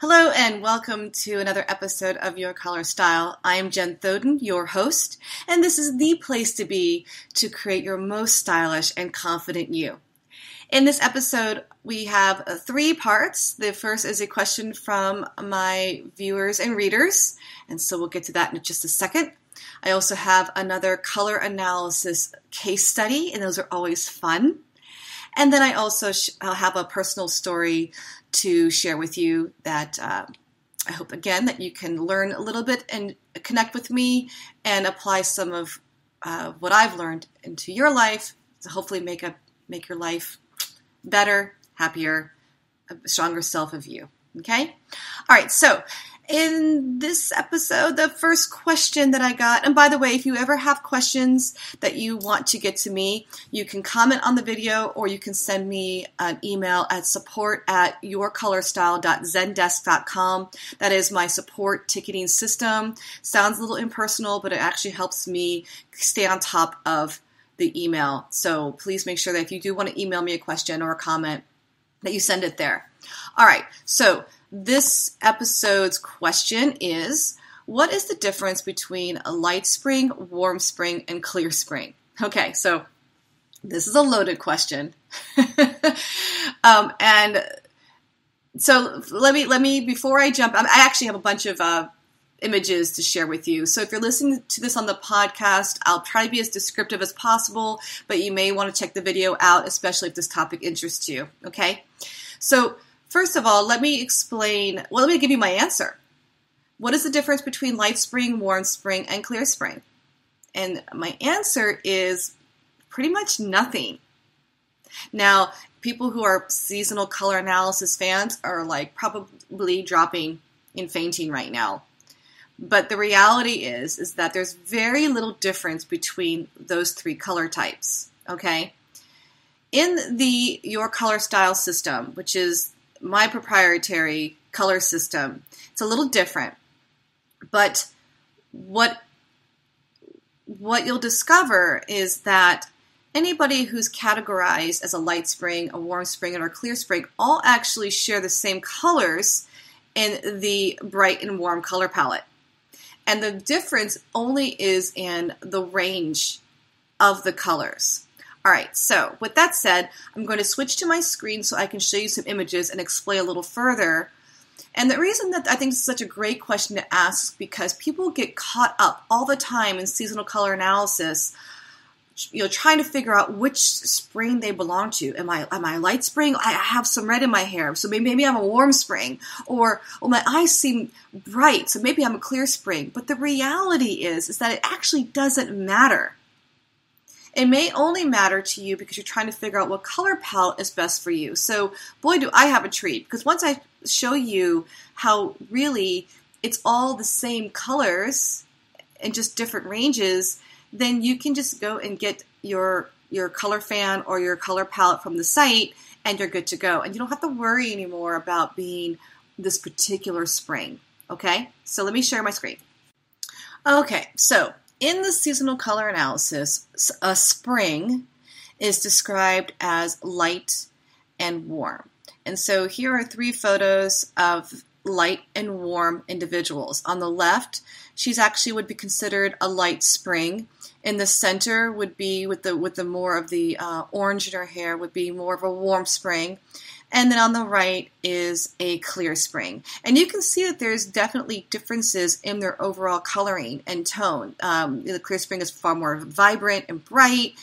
Hello and welcome to another episode of Your Color Style. I am Jen Thoden, your host, and this is the place to be to create your most stylish and confident you. In this episode, we have three parts. The first is a question from my viewers and readers, and so we'll get to that in just a second. I also have another color analysis case study, and those are always fun. And then I also sh- I'll have a personal story to share with you that uh, I hope again that you can learn a little bit and connect with me and apply some of uh, what I've learned into your life to hopefully make a make your life better, happier, a stronger self of you. Okay? All right, so in this episode, the first question that I got, and by the way, if you ever have questions that you want to get to me, you can comment on the video or you can send me an email at support at yourcolorstyle.zendesk.com. That is my support ticketing system. Sounds a little impersonal, but it actually helps me stay on top of the email. So please make sure that if you do want to email me a question or a comment, that you send it there. All right, so this episode's question is What is the difference between a light spring, warm spring, and clear spring? Okay, so this is a loaded question. um, and so let me let me before I jump. I actually have a bunch of uh, images to share with you. So if you're listening to this on the podcast, I'll try to be as descriptive as possible, but you may want to check the video out, especially if this topic interests you. Okay, so First of all, let me explain, well, let me give you my answer. What is the difference between light spring, warm spring, and clear spring? And my answer is pretty much nothing. Now, people who are seasonal color analysis fans are like probably dropping in fainting right now. But the reality is is that there's very little difference between those three color types, okay? In the your color style system, which is my proprietary color system. It's a little different, but what what you'll discover is that anybody who's categorized as a light spring, a warm spring, or a clear spring all actually share the same colors in the bright and warm color palette. And the difference only is in the range of the colors. All right, so with that said, I'm going to switch to my screen so I can show you some images and explain a little further. And the reason that I think this is such a great question to ask because people get caught up all the time in seasonal color analysis, you know, trying to figure out which spring they belong to. Am I am I light spring? I have some red in my hair, so maybe maybe I'm a warm spring. Or well, my eyes seem bright, so maybe I'm a clear spring. But the reality is is that it actually doesn't matter it may only matter to you because you're trying to figure out what color palette is best for you. So, boy, do I have a treat because once I show you how really it's all the same colors and just different ranges, then you can just go and get your your color fan or your color palette from the site and you're good to go. And you don't have to worry anymore about being this particular spring. Okay? So let me share my screen. Okay, so in the seasonal color analysis, a spring is described as light and warm. And so here are three photos of light and warm individuals. On the left, she's actually would be considered a light spring. In the center would be with the with the more of the uh, orange in her hair would be more of a warm spring, and then on the right is a clear spring. And you can see that there's definitely differences in their overall coloring and tone. Um, the clear spring is far more vibrant and bright.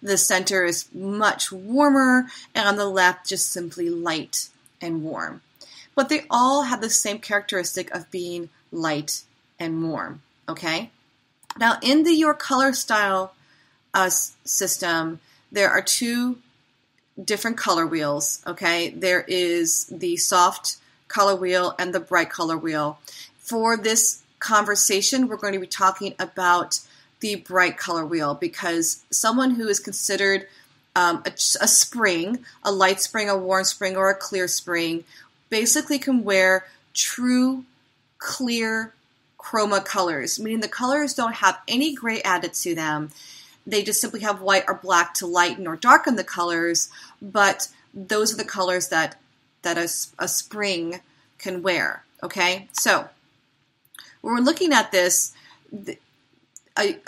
The center is much warmer, and on the left, just simply light and warm. But they all have the same characteristic of being light and warm. Okay? Now, in the Your Color Style uh, system, there are two different color wheels. Okay, there is the soft color wheel and the bright color wheel. For this conversation, we're going to be talking about the bright color wheel because someone who is considered um, a, a spring, a light spring, a warm spring, or a clear spring, basically can wear true, clear chroma colors, meaning the colors don't have any gray added to them they just simply have white or black to lighten or darken the colors, but those are the colors that that a, a spring can wear. Okay, so when we're looking at this, the, a,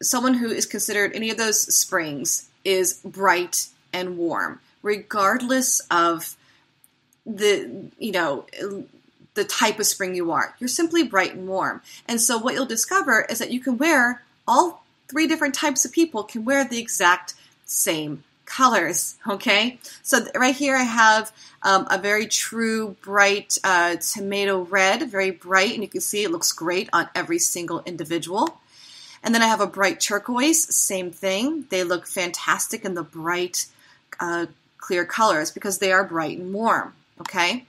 someone who is considered any of those springs is bright and warm, regardless of the you know the type of spring you are. You're simply bright and warm. And so what you'll discover is that you can wear all three different types of people can wear the exact same colors. Okay, so right here I have um, a very true bright uh, tomato red, very bright, and you can see it looks great on every single individual. And then I have a bright turquoise, same thing. They look fantastic in the bright, uh, clear colors because they are bright and warm. Okay.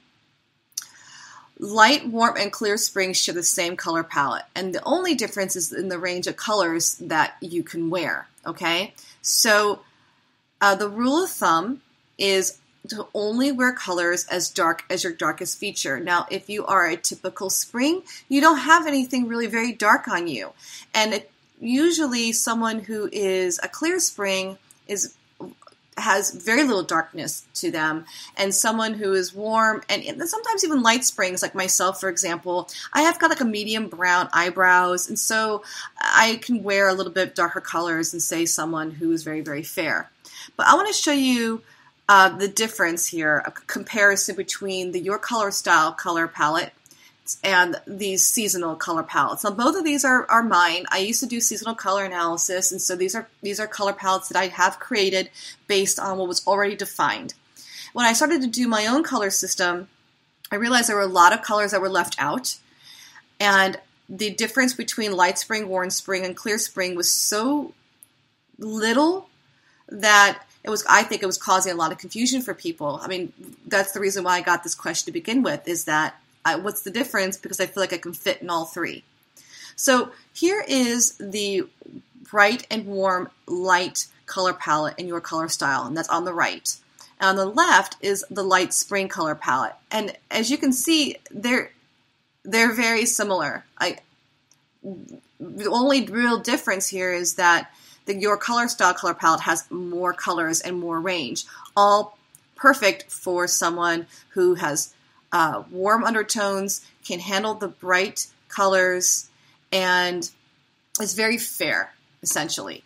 Light, warm, and clear springs share the same color palette, and the only difference is in the range of colors that you can wear. Okay, so uh, the rule of thumb is to only wear colors as dark as your darkest feature. Now, if you are a typical spring, you don't have anything really very dark on you, and it, usually someone who is a clear spring is has very little darkness to them. And someone who is warm and sometimes even light springs like myself for example i have got like a medium brown eyebrows. And so i can wear a little bit darker colors and say someone who is very very fair. But i want to show you uh, the difference here a comparison between the your color style color palette and these seasonal color palettes. Now both of these are, are mine. I used to do seasonal color analysis and so these are these are color palettes that I have created based on what was already defined. When I started to do my own color system, I realized there were a lot of colors that were left out and the difference between light spring, warm spring, and clear spring was so little that it was I think it was causing a lot of confusion for people. I mean, that's the reason why I got this question to begin with is that I, what's the difference? Because I feel like I can fit in all three. So here is the bright and warm light color palette in your color style, and that's on the right. And on the left is the light spring color palette. And as you can see, they're they're very similar. I the only real difference here is that the, your color style color palette has more colors and more range, all perfect for someone who has uh, warm undertones, can handle the bright colors, and is very fair, essentially.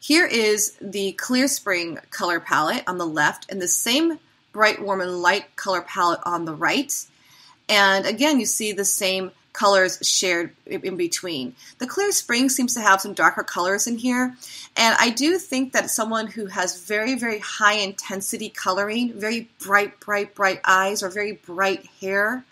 Here is the Clear Spring color palette on the left, and the same bright, warm, and light color palette on the right. And again, you see the same colors shared in between. The Clear Spring seems to have some darker colors in here, and I do think that someone who has very, very high intensity coloring, very bright, bright, bright eyes, or very bright hair,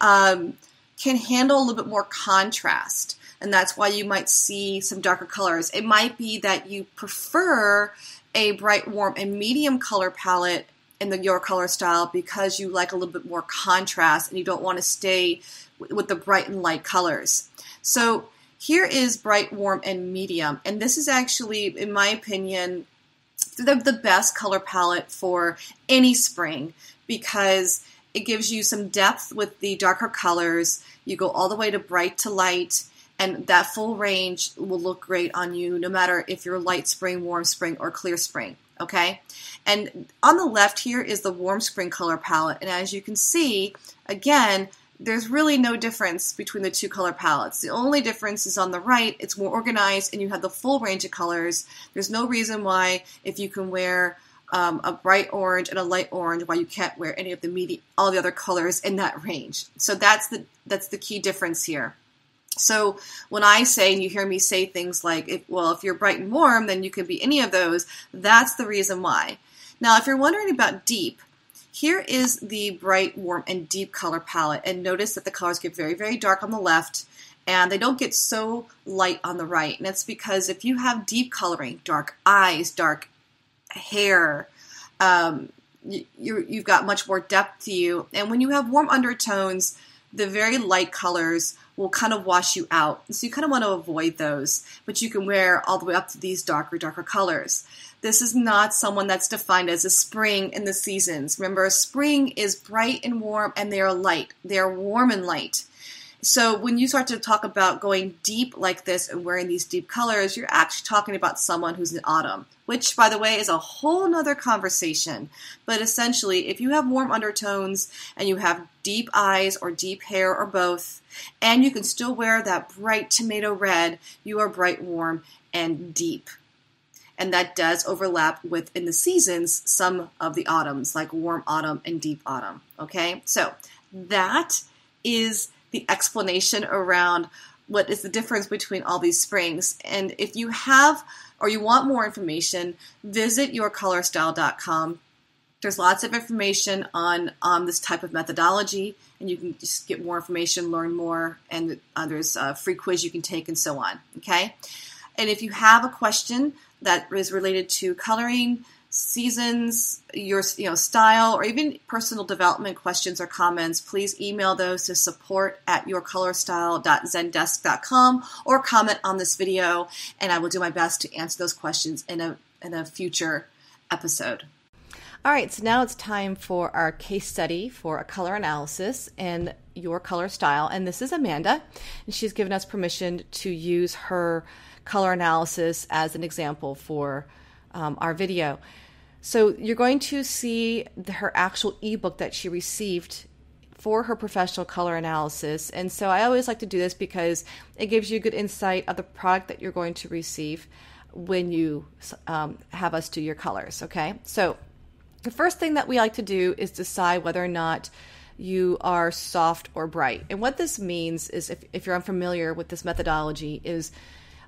um, can handle a little bit more contrast. And that's why you might see some darker colors. It might be that you prefer a bright, warm, and medium color palette in the your color style because you like a little bit more contrast and you don't want to stay with the bright and light colors. So here is bright, warm, and medium. And this is actually, in my opinion, the, the best color palette for any spring because it gives you some depth with the darker colors. You go all the way to bright to light, and that full range will look great on you no matter if you're light spring, warm spring, or clear spring. Okay, and on the left here is the warm spring color palette, and as you can see, again, there's really no difference between the two color palettes. The only difference is on the right, it's more organized and you have the full range of colors. There's no reason why, if you can wear um, a bright orange and a light orange, why you can't wear any of the medi- all the other colors in that range. So that's the that's the key difference here. So when I say, and you hear me say things like, well, if you're bright and warm, then you can be any of those, that's the reason why. Now, if you're wondering about deep, here is the bright, warm, and deep color palette. And notice that the colors get very, very dark on the left and they don't get so light on the right. And it's because if you have deep coloring, dark eyes, dark hair, um, you, you've got much more depth to you. And when you have warm undertones, the very light colors will kind of wash you out. So you kind of want to avoid those, but you can wear all the way up to these darker, darker colors. This is not someone that's defined as a spring in the seasons. Remember, spring is bright and warm and they are light. They are warm and light. So when you start to talk about going deep like this and wearing these deep colors, you're actually talking about someone who's in autumn, which by the way is a whole nother conversation. But essentially, if you have warm undertones and you have deep eyes or deep hair or both, and you can still wear that bright tomato red, you are bright, warm, and deep. And that does overlap with in the seasons some of the autumns, like warm autumn and deep autumn. Okay, so that is the explanation around what is the difference between all these springs. And if you have or you want more information, visit yourcolorstyle.com. There's lots of information on on this type of methodology, and you can just get more information, learn more, and uh, there's a free quiz you can take, and so on. Okay, and if you have a question that is related to coloring, seasons, your you know style, or even personal development questions or comments, please email those to support at yourcolorstyle.zendesk.com or comment on this video, and I will do my best to answer those questions in a in a future episode. All right, so now it's time for our case study for a color analysis in your color style. And this is Amanda, and she's given us permission to use her color analysis as an example for um, our video. So you're going to see the, her actual ebook that she received for her professional color analysis. And so I always like to do this because it gives you a good insight of the product that you're going to receive when you um, have us do your colors. Okay. So the first thing that we like to do is decide whether or not you are soft or bright. And what this means is if, if you're unfamiliar with this methodology is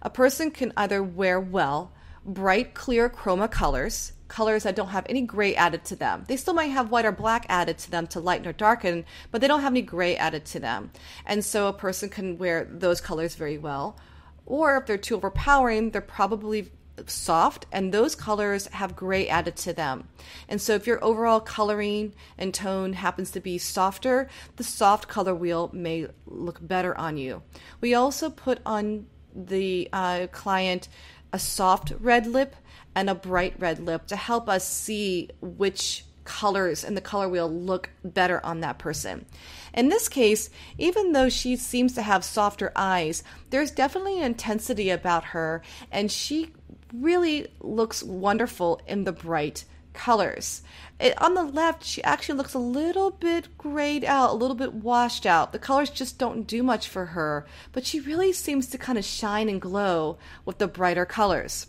a person can either wear well bright, clear chroma colors, colors that don't have any gray added to them. They still might have white or black added to them to lighten or darken, but they don't have any gray added to them. And so a person can wear those colors very well. Or if they're too overpowering, they're probably soft and those colors have gray added to them. And so if your overall coloring and tone happens to be softer, the soft color wheel may look better on you. We also put on the uh, client a soft red lip and a bright red lip to help us see which colors in the color wheel look better on that person. In this case, even though she seems to have softer eyes, there's definitely an intensity about her, and she really looks wonderful in the bright colors. It, on the left, she actually looks a little bit grayed out, a little bit washed out. The colors just don't do much for her, but she really seems to kind of shine and glow with the brighter colors.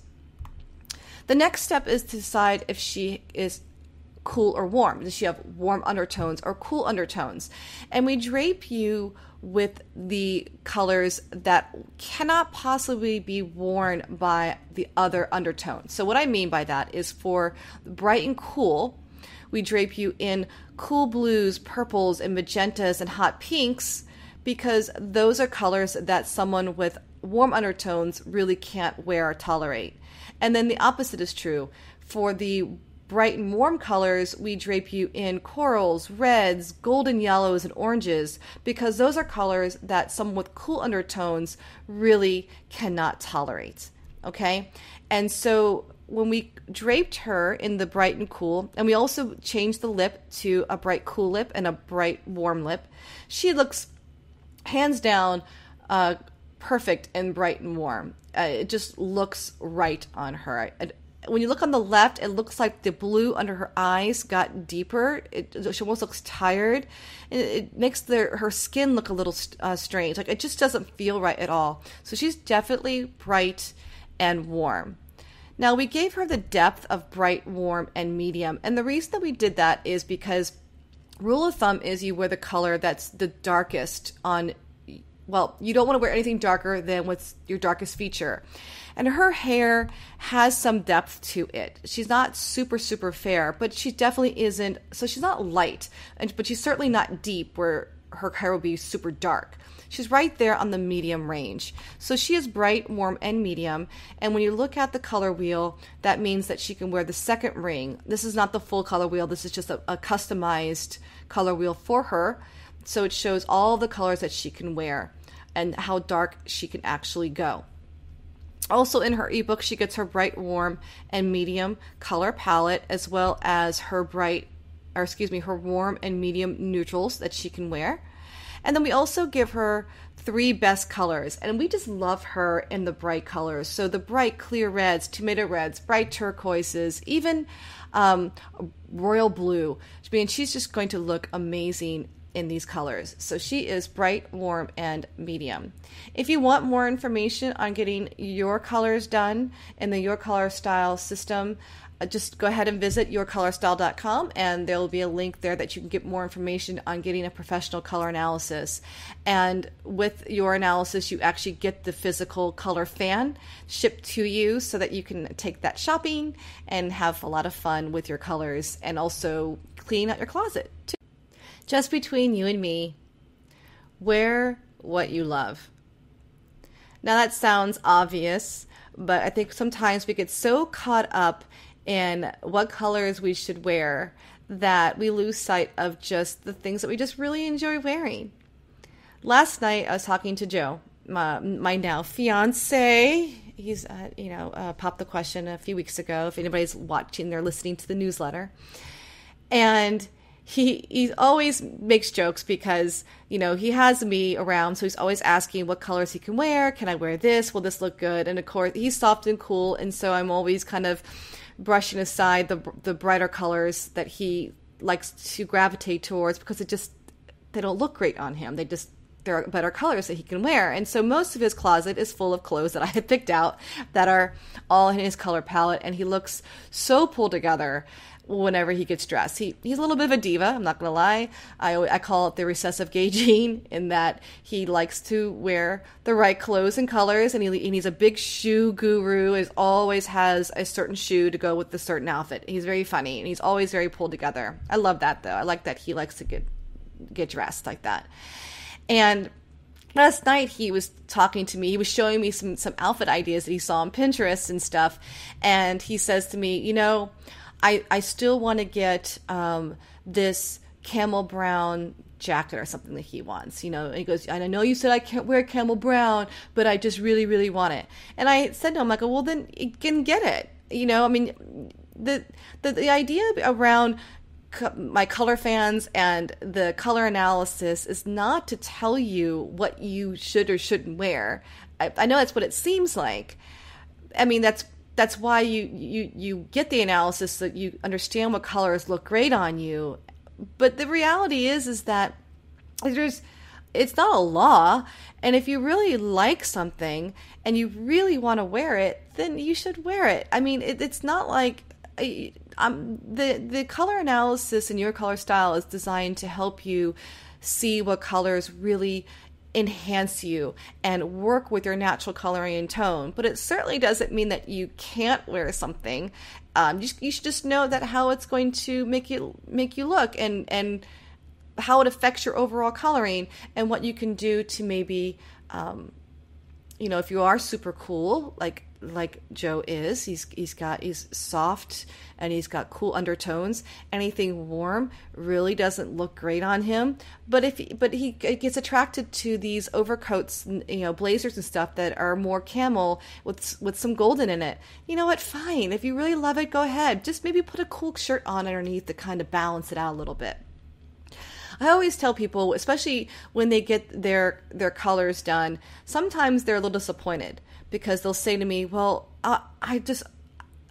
The next step is to decide if she is cool or warm. Does she have warm undertones or cool undertones? And we drape you with the colors that cannot possibly be worn by the other undertones. So, what I mean by that is for bright and cool, we drape you in cool blues, purples, and magentas and hot pinks because those are colors that someone with warm undertones really can't wear or tolerate. And then the opposite is true. For the bright and warm colors, we drape you in corals, reds, golden yellows, and oranges because those are colors that someone with cool undertones really cannot tolerate. Okay? And so when we draped her in the bright and cool, and we also changed the lip to a bright cool lip and a bright warm lip, she looks hands down uh, perfect and bright and warm. Uh, it just looks right on her. I, when you look on the left, it looks like the blue under her eyes got deeper. It, she almost looks tired. It, it makes the, her skin look a little uh, strange. Like it just doesn't feel right at all. So she's definitely bright and warm. Now we gave her the depth of bright, warm, and medium. And the reason that we did that is because rule of thumb is you wear the color that's the darkest on well, you don't want to wear anything darker than what's your darkest feature and her hair has some depth to it. She's not super super fair, but she definitely isn't. So she's not light, and but she's certainly not deep where her hair will be super dark. She's right there on the medium range. So she is bright, warm, and medium. And when you look at the color wheel, that means that she can wear the second ring. This is not the full color wheel, this is just a, a customized color wheel for her. So it shows all the colors that she can wear and how dark she can actually go. Also, in her ebook, she gets her bright, warm, and medium color palette, as well as her bright, or excuse me, her warm and medium neutrals that she can wear. And then we also give her three best colors. And we just love her in the bright colors. So the bright clear reds, tomato reds, bright turquoises, even um, royal blue. I mean, she's just going to look amazing in these colors. So she is bright, warm, and medium. If you want more information on getting your colors done in the Your Color Style system, uh, just go ahead and visit yourcolorstyle.com and there will be a link there that you can get more information on getting a professional color analysis. And with your analysis, you actually get the physical color fan shipped to you so that you can take that shopping and have a lot of fun with your colors and also clean out your closet too. Just between you and me, wear what you love. Now that sounds obvious, but I think sometimes we get so caught up in what colors we should wear that we lose sight of just the things that we just really enjoy wearing. Last night, I was talking to Joe, my, my now fiance. He's, uh, you know, uh, popped the question a few weeks ago. If anybody's watching, they're listening to the newsletter, and he he always makes jokes because you know he has me around, so he's always asking what colors he can wear. Can I wear this? Will this look good? And of course, he's soft and cool, and so I'm always kind of brushing aside the the brighter colors that he likes to gravitate towards because it just they don't look great on him. They just there are better colors that he can wear. And so most of his closet is full of clothes that I had picked out that are all in his color palette and he looks so pulled together whenever he gets dressed. He he's a little bit of a diva. I'm not gonna lie. I I call it the recessive gay gene in that he likes to wear the right clothes and colors, and, he, and he's a big shoe guru. Is always has a certain shoe to go with the certain outfit. He's very funny and he's always very pulled together. I love that though. I like that he likes to get get dressed like that. And last night he was talking to me he was showing me some some outfit ideas that he saw on pinterest and stuff and he says to me you know I I still want to get um, this camel brown jacket or something that he wants. You know, and he goes, I know you said I can't wear camel brown, but I just really, really want it. And I said to him, I'm like, well, then you can get it. You know, I mean, the the, the idea around my color fans and the color analysis is not to tell you what you should or shouldn't wear. I, I know that's what it seems like. I mean, that's that's why you you you get the analysis so you understand what colors look great on you but the reality is is that there's it's not a law and if you really like something and you really want to wear it then you should wear it i mean it, it's not like um, the the color analysis in your color style is designed to help you see what colors really enhance you and work with your natural coloring and tone. But it certainly doesn't mean that you can't wear something. Um, you, you should just know that how it's going to make you make you look and and how it affects your overall coloring and what you can do to maybe um, you know if you are super cool like like Joe is. He's he's got he's soft and he's got cool undertones. Anything warm really doesn't look great on him. But if but he gets attracted to these overcoats, you know, blazers and stuff that are more camel with with some golden in it. You know what? Fine. If you really love it, go ahead. Just maybe put a cool shirt on underneath to kind of balance it out a little bit. I always tell people, especially when they get their their colors done, sometimes they're a little disappointed because they'll say to me, "Well, I, I just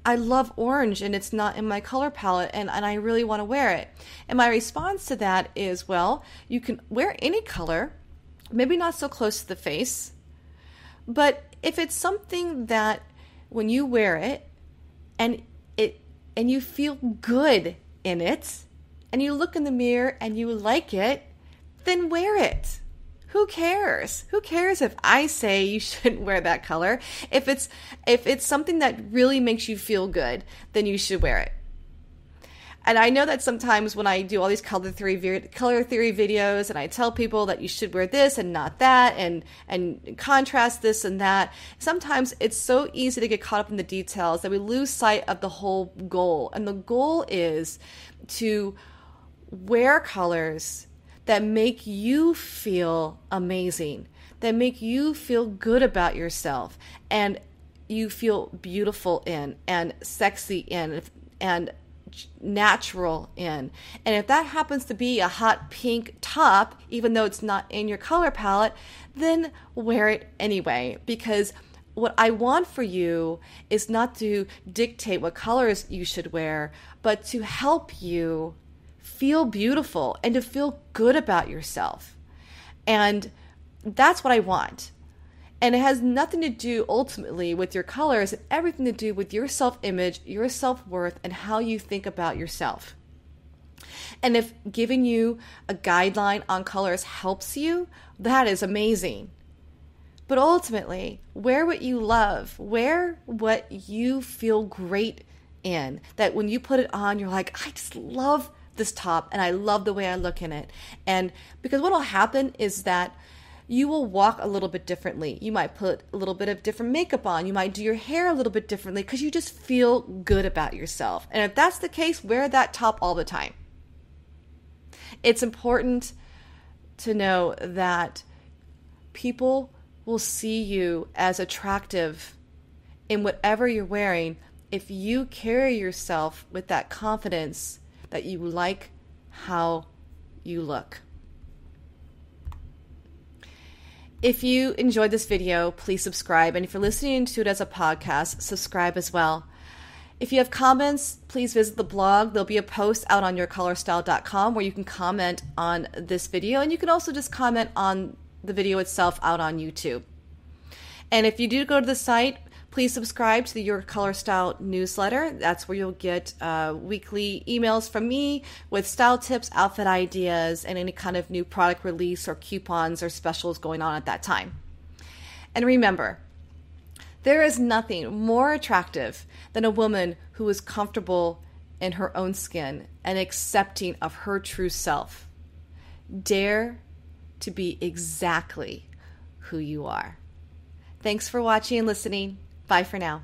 I love orange and it's not in my color palette and, and I really want to wear it." And my response to that is, "Well, you can wear any color, maybe not so close to the face, but if it's something that when you wear it and it and you feel good in it and you look in the mirror and you like it, then wear it." who cares? Who cares if I say you shouldn't wear that color? If it's if it's something that really makes you feel good, then you should wear it. And I know that sometimes when I do all these color theory color theory videos and I tell people that you should wear this and not that and and contrast this and that, sometimes it's so easy to get caught up in the details that we lose sight of the whole goal. And the goal is to wear colors that make you feel amazing, that make you feel good about yourself and you feel beautiful in and sexy in and natural in. And if that happens to be a hot pink top, even though it's not in your color palette, then wear it anyway. Because what I want for you is not to dictate what colors you should wear, but to help you feel beautiful and to feel good about yourself. And that's what I want. And it has nothing to do ultimately with your colors everything to do with your self image, your self worth, and how you think about yourself. And if giving you a guideline on colors helps you, that is amazing. But ultimately, wear what you love, wear what you feel great in. That when you put it on, you're like, I just love this top and I love the way I look in it. And because what will happen is that you will walk a little bit differently. You might put a little bit of different makeup on. You might do your hair a little bit differently because you just feel good about yourself. And if that's the case, wear that top all the time. It's important to know that people will see you as attractive in whatever you're wearing if you carry yourself with that confidence that you like how you look. If you enjoyed this video, please subscribe. And if you're listening to it as a podcast, subscribe as well. If you have comments, please visit the blog. There'll be a post out on yourcolorstyle.com where you can comment on this video. And you can also just comment on the video itself out on YouTube. And if you do go to the site, Please subscribe to the Your Color Style newsletter. That's where you'll get uh, weekly emails from me with style tips, outfit ideas, and any kind of new product release or coupons or specials going on at that time. And remember, there is nothing more attractive than a woman who is comfortable in her own skin and accepting of her true self. Dare to be exactly who you are. Thanks for watching and listening. Bye for now.